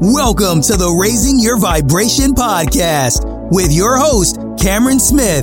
Welcome to the Raising Your Vibration podcast with your host, Cameron Smith.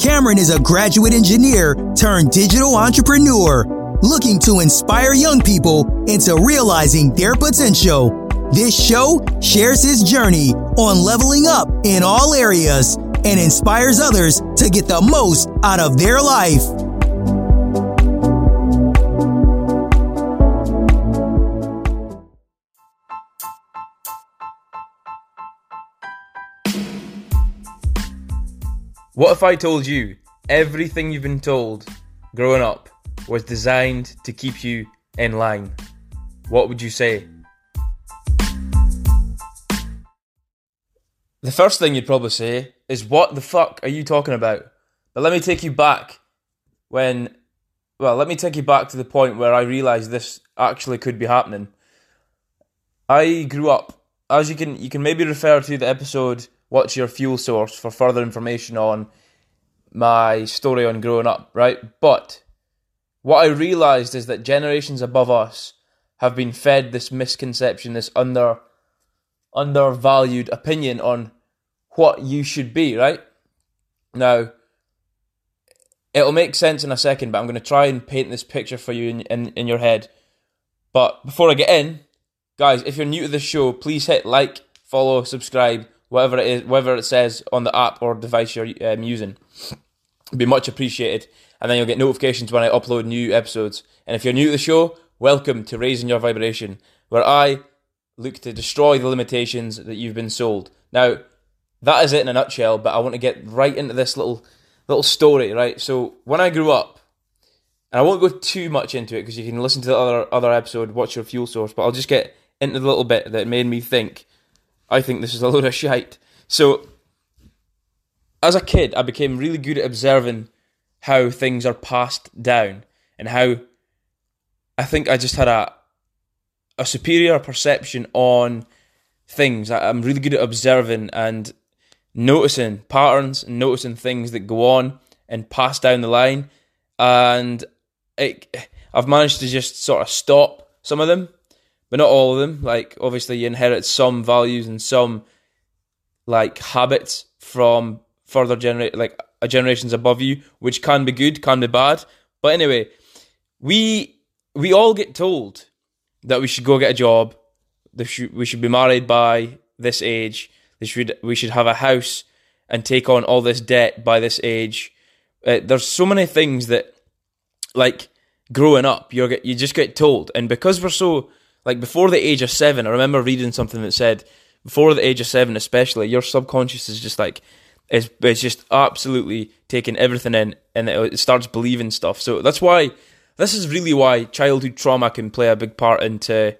Cameron is a graduate engineer turned digital entrepreneur looking to inspire young people into realizing their potential. This show shares his journey on leveling up in all areas and inspires others to get the most out of their life. What if I told you everything you've been told growing up was designed to keep you in line? What would you say? The first thing you'd probably say is, What the fuck are you talking about? But let me take you back when, well, let me take you back to the point where I realised this actually could be happening. I grew up, as you can, you can maybe refer to the episode what's your fuel source for further information on my story on growing up, right? But what I realized is that generations above us have been fed this misconception, this under undervalued opinion on what you should be, right? Now, it'll make sense in a second, but I'm going to try and paint this picture for you in, in, in your head. But before I get in, guys, if you're new to the show, please hit like, follow, subscribe, whatever it is, whatever it says on the app or device you're um, using. It'd be much appreciated. And then you'll get notifications when I upload new episodes. And if you're new to the show, welcome to Raising Your Vibration, where I look to destroy the limitations that you've been sold. Now, that is it in a nutshell, but I want to get right into this little little story, right? So when I grew up, and I won't go too much into it because you can listen to the other other episode, what's Your Fuel Source, but I'll just get into the little bit that made me think I think this is a load of shite. So, as a kid, I became really good at observing how things are passed down and how I think I just had a a superior perception on things. I'm really good at observing and noticing patterns and noticing things that go on and pass down the line. And it, I've managed to just sort of stop some of them but not all of them. Like obviously, you inherit some values and some like habits from further generate like a generations above you, which can be good, can be bad. But anyway, we we all get told that we should go get a job. That we should be married by this age. Should we should have a house and take on all this debt by this age. Uh, there's so many things that, like growing up, you get you just get told, and because we're so like before the age of seven, I remember reading something that said before the age of seven, especially, your subconscious is just like it's, it's just absolutely taking everything in and it, it starts believing stuff. So that's why this is really why childhood trauma can play a big part into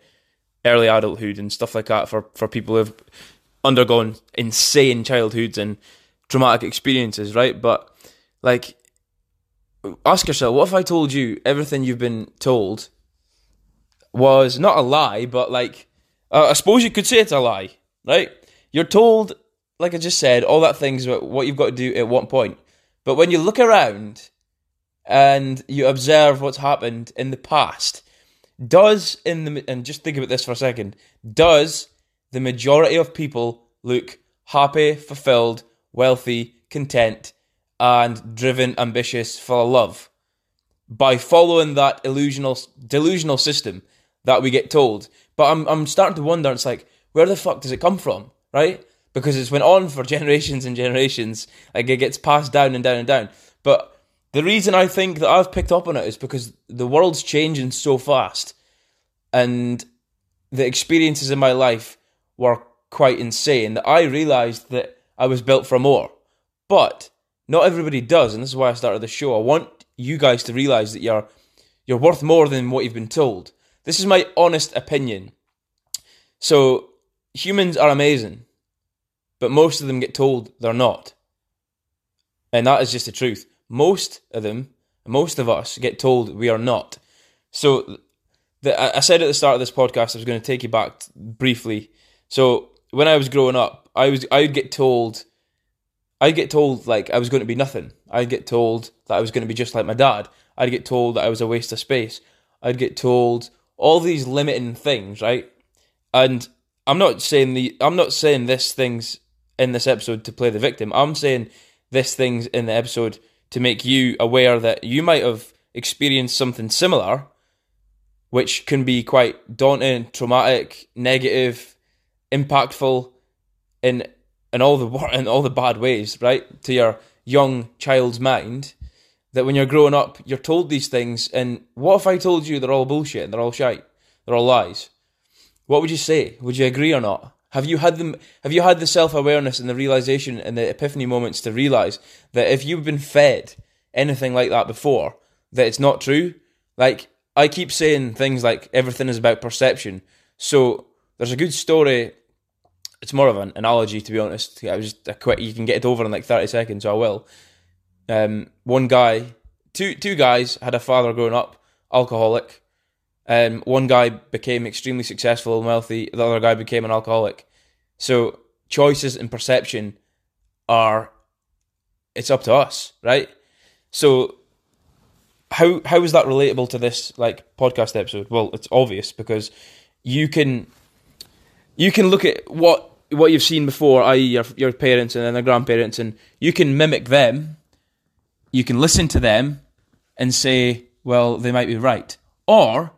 early adulthood and stuff like that for, for people who've undergone insane childhoods and traumatic experiences, right? But like ask yourself, what if I told you everything you've been told was not a lie, but like, uh, I suppose you could say it's a lie, right? You're told, like I just said, all that things about what you've got to do at one point. But when you look around and you observe what's happened in the past, does in the and just think about this for a second, does the majority of people look happy, fulfilled, wealthy, content, and driven, ambitious, full of love by following that illusional delusional system that we get told. But I'm I'm starting to wonder. It's like where the fuck does it come from, right? Because it's went on for generations and generations. Like it gets passed down and down and down. But the reason I think that I've picked up on it is because the world's changing so fast, and the experiences in my life were quite insane. That I realised that I was built for more. But not everybody does, and this is why I started the show. I want you guys to realise that you're you're worth more than what you've been told. This is my honest opinion. So, humans are amazing, but most of them get told they're not. And that is just the truth. Most of them, most of us, get told we are not. So, the, I said at the start of this podcast, I was going to take you back briefly. So, when I was growing up, I was I would get told, I'd get told like I was going to be nothing. I'd get told that I was going to be just like my dad. I'd get told that I was a waste of space. I'd get told all these limiting things, right? And I'm not saying the I'm not saying this things in this episode to play the victim. I'm saying this things in the episode to make you aware that you might have experienced something similar, which can be quite daunting, traumatic, negative, impactful in in all the in all the bad ways, right? To your young child's mind, that when you're growing up, you're told these things, and what if I told you they're all bullshit and they're all shite, they're all lies? What would you say? Would you agree or not? Have you had them? Have you had the self awareness and the realization and the epiphany moments to realize that if you've been fed anything like that before, that it's not true? Like I keep saying things like everything is about perception. So there's a good story. It's more of an analogy, to be honest. I was just a quick. You can get it over in like thirty seconds, so I will. Um, one guy, two two guys had a father growing up, alcoholic. Um, one guy became extremely successful and wealthy. The other guy became an alcoholic. So choices and perception are it's up to us, right? So how how is that relatable to this like podcast episode? Well, it's obvious because you can you can look at what what you've seen before, i.e., your your parents and then their grandparents, and you can mimic them. You can listen to them and say, "Well, they might be right," or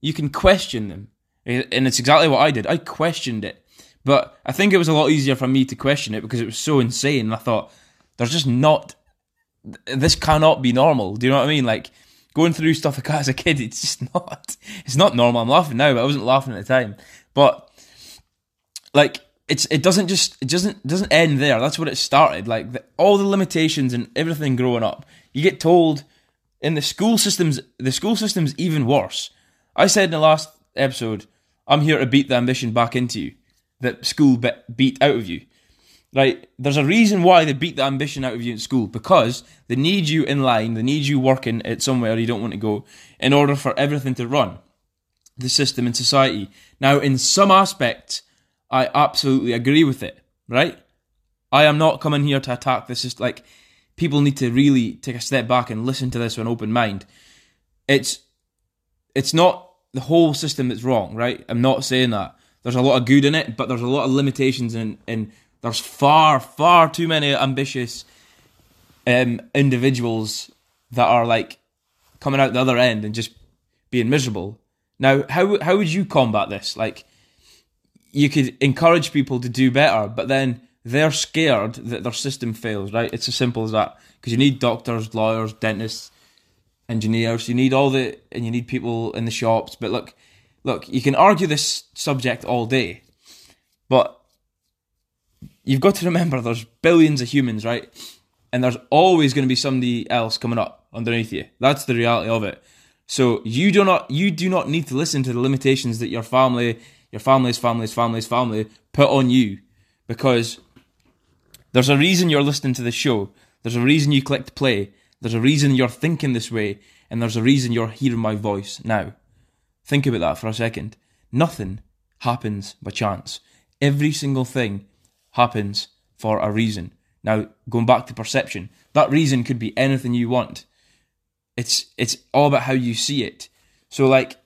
you can question them. And it's exactly what I did. I questioned it. But I think it was a lot easier for me to question it because it was so insane. I thought, there's just not, this cannot be normal. Do you know what I mean? Like, going through stuff like that as a kid, it's just not, it's not normal. I'm laughing now, but I wasn't laughing at the time. But, like, it's it doesn't just it doesn't doesn't end there. That's what it started. Like the, all the limitations and everything growing up, you get told in the school systems. The school system's even worse. I said in the last episode, I'm here to beat the ambition back into you that school beat out of you. Right? There's a reason why they beat the ambition out of you in school because they need you in line, they need you working at somewhere you don't want to go in order for everything to run the system and society. Now, in some aspects, I absolutely agree with it, right? I am not coming here to attack this. Just like people need to really take a step back and listen to this with an open mind. It's it's not the whole system that's wrong, right? I'm not saying that. There's a lot of good in it, but there's a lot of limitations and and there's far, far too many ambitious um, individuals that are like coming out the other end and just being miserable. Now, how how would you combat this? Like, you could encourage people to do better, but then they're scared that their system fails. Right? It's as simple as that. Because you need doctors, lawyers, dentists, engineers. You need all the and you need people in the shops. But look, look, you can argue this subject all day, but you've got to remember there's billions of humans, right? And there's always going to be somebody else coming up underneath you. That's the reality of it. So you do not you do not need to listen to the limitations that your family, your family's family's family's family put on you, because there's a reason you're listening to the show. There's a reason you clicked play. There's a reason you're thinking this way, and there's a reason you're hearing my voice now. Think about that for a second. Nothing happens by chance. Every single thing happens for a reason. Now, going back to perception, that reason could be anything you want. It's it's all about how you see it. So like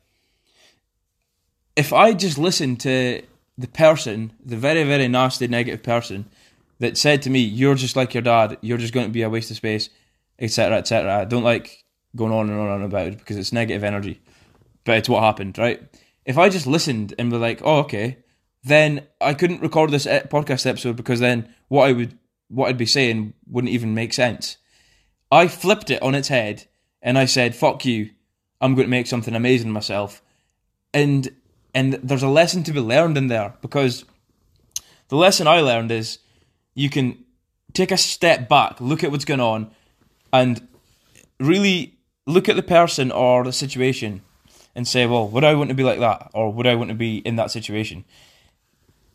if I just listened to the person, the very, very nasty negative person that said to me, You're just like your dad, you're just going to be a waste of space, etc., etc. I don't like going on and on about it because it's negative energy, but it's what happened, right? If I just listened and were like, oh, okay, then I couldn't record this podcast episode because then what I would, what I'd be saying wouldn't even make sense. I flipped it on its head and I said, fuck you, I'm going to make something amazing myself. And, and there's a lesson to be learned in there because the lesson I learned is you can take a step back, look at what's going on, and really look at the person or the situation and say, well, would I want to be like that? Or would I want to be in that situation?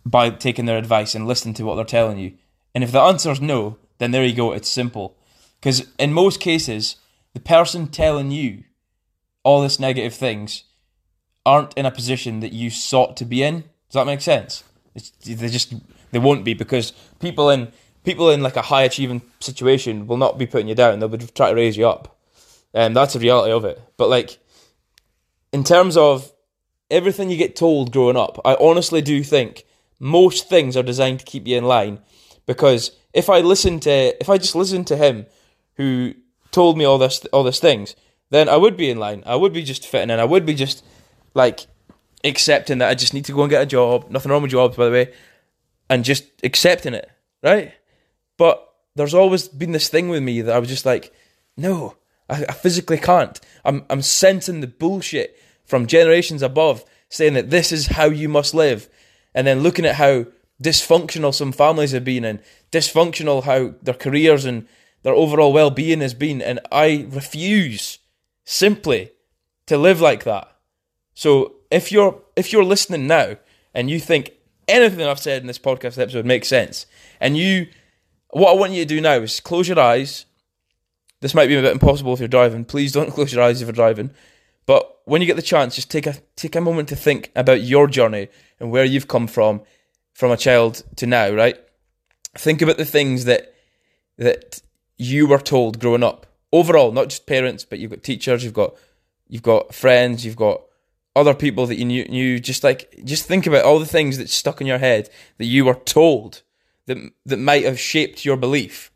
By taking their advice and listening to what they're telling you. And if the answer is no, then there you go, it's simple. Because in most cases, the person telling you all this negative things aren't in a position that you sought to be in. Does that make sense? They just they won't be because people in people in like a high achieving situation will not be putting you down. They'll be trying to raise you up. And that's the reality of it. But like in terms of everything you get told growing up, I honestly do think most things are designed to keep you in line. Because if I listen to, if I just listen to him, who told me all this, all these things, then I would be in line. I would be just fitting in. I would be just like accepting that I just need to go and get a job. Nothing wrong with jobs, by the way, and just accepting it, right? But there's always been this thing with me that I was just like, no, I, I physically can't. I'm I'm sensing the bullshit from generations above saying that this is how you must live, and then looking at how dysfunctional some families have been and dysfunctional how their careers and their overall well-being has been, and I refuse simply to live like that. So if you're if you're listening now and you think anything I've said in this podcast episode makes sense, and you what I want you to do now is close your eyes. This might be a bit impossible if you're driving. Please don't close your eyes if you're driving. But when you get the chance, just take a take a moment to think about your journey and where you've come from, from a child to now. Right? Think about the things that that you were told growing up. Overall, not just parents, but you've got teachers, you've got you've got friends, you've got other people that you knew, knew. Just like just think about all the things that stuck in your head that you were told that that might have shaped your belief.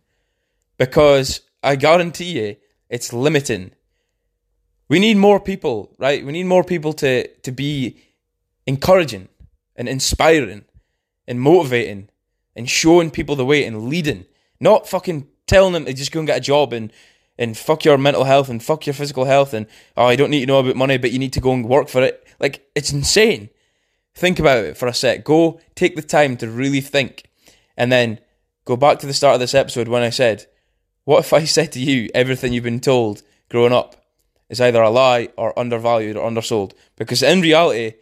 Because I guarantee you, it's limiting. We need more people, right? We need more people to to be encouraging and inspiring and motivating and showing people the way and leading, not fucking telling them to just go and get a job and and fuck your mental health and fuck your physical health and oh I don't need to know about money but you need to go and work for it. Like it's insane. Think about it for a sec. Go take the time to really think and then go back to the start of this episode when I said, What if I said to you everything you've been told growing up is either a lie or undervalued or undersold? Because in reality,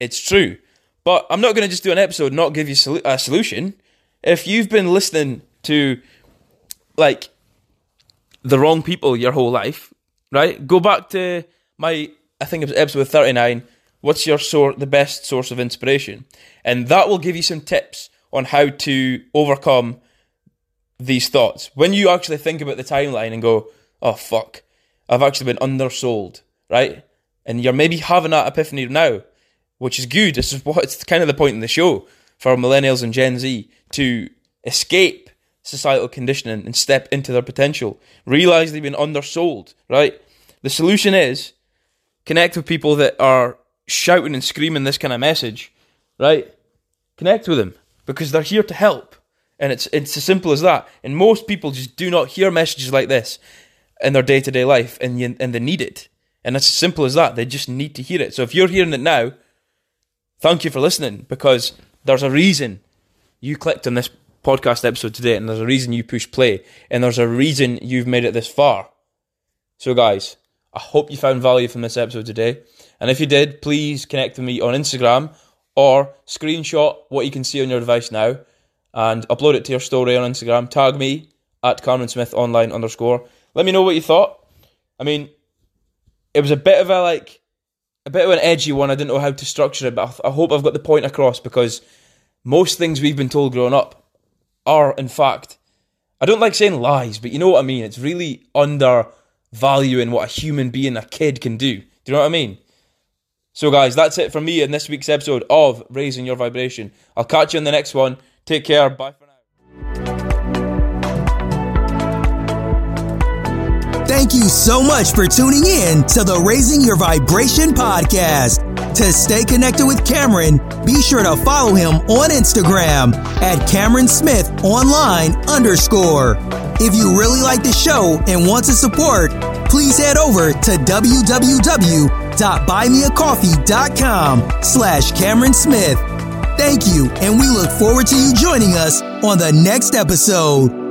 it's true. But I'm not going to just do an episode not give you a solution. If you've been listening to like the wrong people your whole life, right? Go back to my I think it was episode 39. What's your sort the best source of inspiration? And that will give you some tips on how to overcome these thoughts. When you actually think about the timeline and go, oh fuck, I've actually been undersold, right? And you're maybe having that epiphany now, which is good. This is what it's kind of the point in the show for millennials and Gen Z to escape societal conditioning and step into their potential. Realize they've been undersold, right? The solution is connect with people that are shouting and screaming this kind of message, right? Connect with them because they're here to help. And it's it's as simple as that. And most people just do not hear messages like this in their day to day life, and you, and they need it. And it's as simple as that. They just need to hear it. So if you're hearing it now, thank you for listening because there's a reason you clicked on this podcast episode today, and there's a reason you push play, and there's a reason you've made it this far. So, guys, I hope you found value from this episode today. And if you did, please connect with me on Instagram or screenshot what you can see on your device now and upload it to your story on Instagram. Tag me at Cameron Smith online underscore. Let me know what you thought. I mean, it was a bit of a like a bit of an edgy one. I didn't know how to structure it, but I, I hope I've got the point across because most things we've been told growing up are, in fact, I don't like saying lies, but you know what I mean. It's really undervaluing what a human being, a kid, can do. Do you know what I mean? So, guys, that's it from me in this week's episode of Raising Your Vibration. I'll catch you in the next one. Take care. Bye for now. Thank you so much for tuning in to the Raising Your Vibration podcast. To stay connected with Cameron, be sure to follow him on Instagram at Cameron Smith Online underscore. If you really like the show and want to support, please head over to www.buymeacoffee.com slash Cameron Smith. Thank you, and we look forward to you joining us on the next episode.